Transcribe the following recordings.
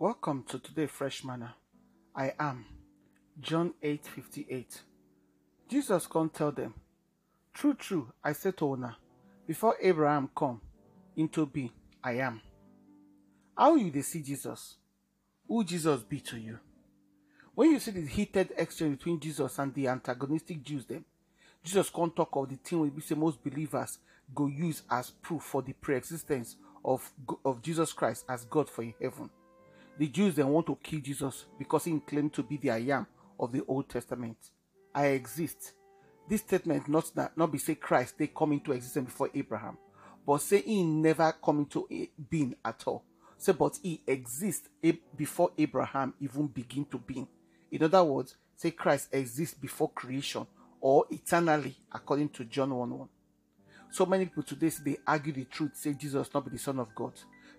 Welcome to today Fresh Manna. I am John 8:58. Jesus can't tell them, True, true, I say to una, before Abraham come into being, I am. How you they see Jesus? Who Jesus be to you? When you see the heated exchange between Jesus and the antagonistic Jews, them, Jesus can't talk of the thing we say most believers go use as proof for the pre-existence of, of Jesus Christ as God for in heaven. The Jews then want to kill Jesus because he claimed to be the I am of the Old Testament. I exist. This statement not not be say Christ they come into existence before Abraham, but say he never come into being at all. Say but he exists before Abraham even begin to be. In other words, say Christ exists before creation or eternally, according to John 1 1. So many people today they argue the truth, say Jesus not be the Son of God,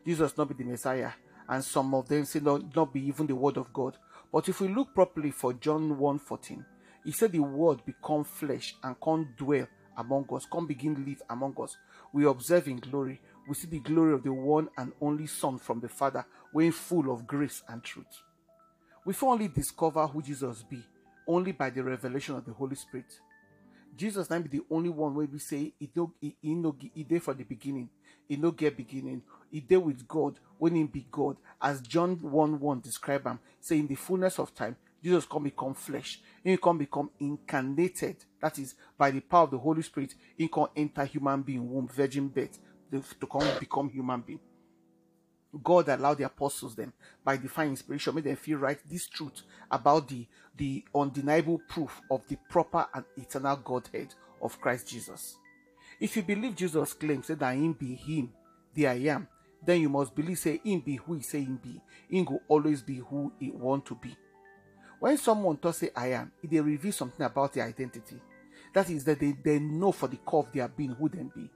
Jesus not be the Messiah, and some of them say not, not be even the word of God. But if we look properly for John 1:14, he said the word become flesh and come dwell among us, come begin live among us. We observe in glory, we see the glory of the one and only Son from the Father, when full of grace and truth. We only discover who Jesus be only by the revelation of the Holy Spirit. Jesus now be the only one where we say he no he no he there for the beginning, he no get beginning, he there with God when he be God, as John 1 1 describe him, say in the fullness of time, Jesus can become flesh, he can become incarnated, that is by the power of the Holy Spirit, he can enter human being womb, virgin birth, to come become human being. God allowed the apostles them by divine inspiration, made them feel right this truth about the the undeniable proof of the proper and eternal Godhead of Christ Jesus. If you believe Jesus' claims say that him be him, the I am, then you must believe say him be who he say him be. Him will always be who he want to be. When someone talks say I am, it they reveal something about their identity. That is that they, they know for the core of their being who them be.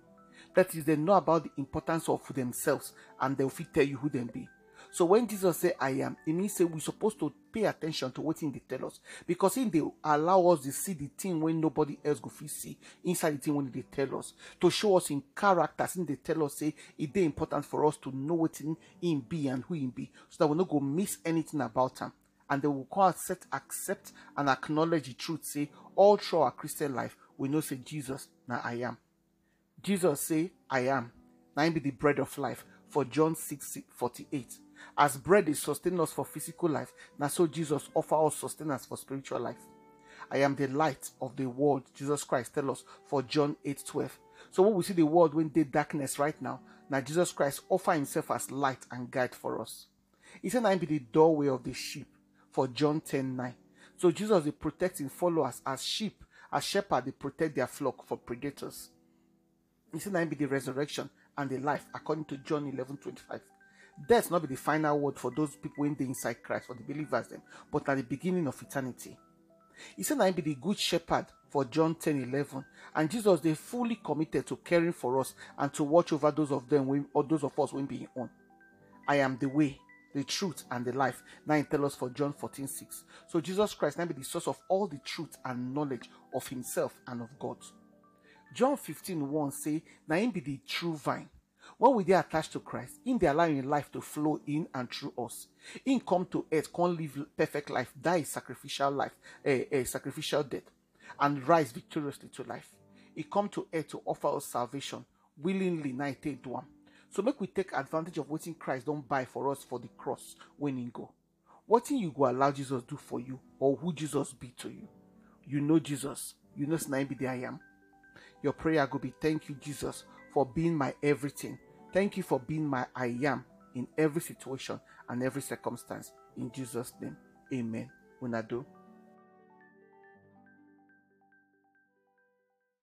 That is, they know about the importance of themselves and they'll tell you who them be. So when Jesus say I am, it means say we're supposed to pay attention to what they tell us. Because in they allow us to see the thing when nobody else go see inside the thing when they tell us. To show us in characters, in they tell us say it's important for us to know what in be and who him be. So that we not go miss anything about him. And they will call accept, accept and acknowledge the truth. Say all through our Christian life, we know say Jesus, now I am. Jesus say, I am. Now be the bread of life for John 6 48. As bread is sustain us for physical life, now so Jesus offer us sustenance for spiritual life. I am the light of the world, Jesus Christ tell us for John 8 12. So when we see the world when they darkness right now, now Jesus Christ offer himself as light and guide for us. He said, I be the doorway of the sheep for John 10 9. So Jesus is protecting followers as sheep, as shepherd, they protect their flock for predators. He I be the resurrection and the life, according to John 11 25. Death not be the final word for those people when they inside Christ, for the believers them, but at the beginning of eternity. He said, I be the good shepherd for John 10 11. And Jesus, they fully committed to caring for us and to watch over those of them or those of us when being on. I am the way, the truth, and the life. Now he tell us for John 14 6. So Jesus Christ now be the source of all the truth and knowledge of himself and of God. John 15 1 say, Now him be the true vine. When we are attached to Christ, in the allowing life to flow in and through us. In come to earth, can live perfect life, die sacrificial life, a, sacrificial death, and rise victoriously to life. He come to earth to offer us salvation, willingly night take one. So make we take advantage of what in Christ don't buy for us for the cross when in go. What in you go allow Jesus do for you, or who Jesus be to you? You know Jesus. You know Snaim be the I am. Your prayer could be thank you, Jesus, for being my everything. Thank you for being my I am in every situation and every circumstance. In Jesus' name, amen. When I do.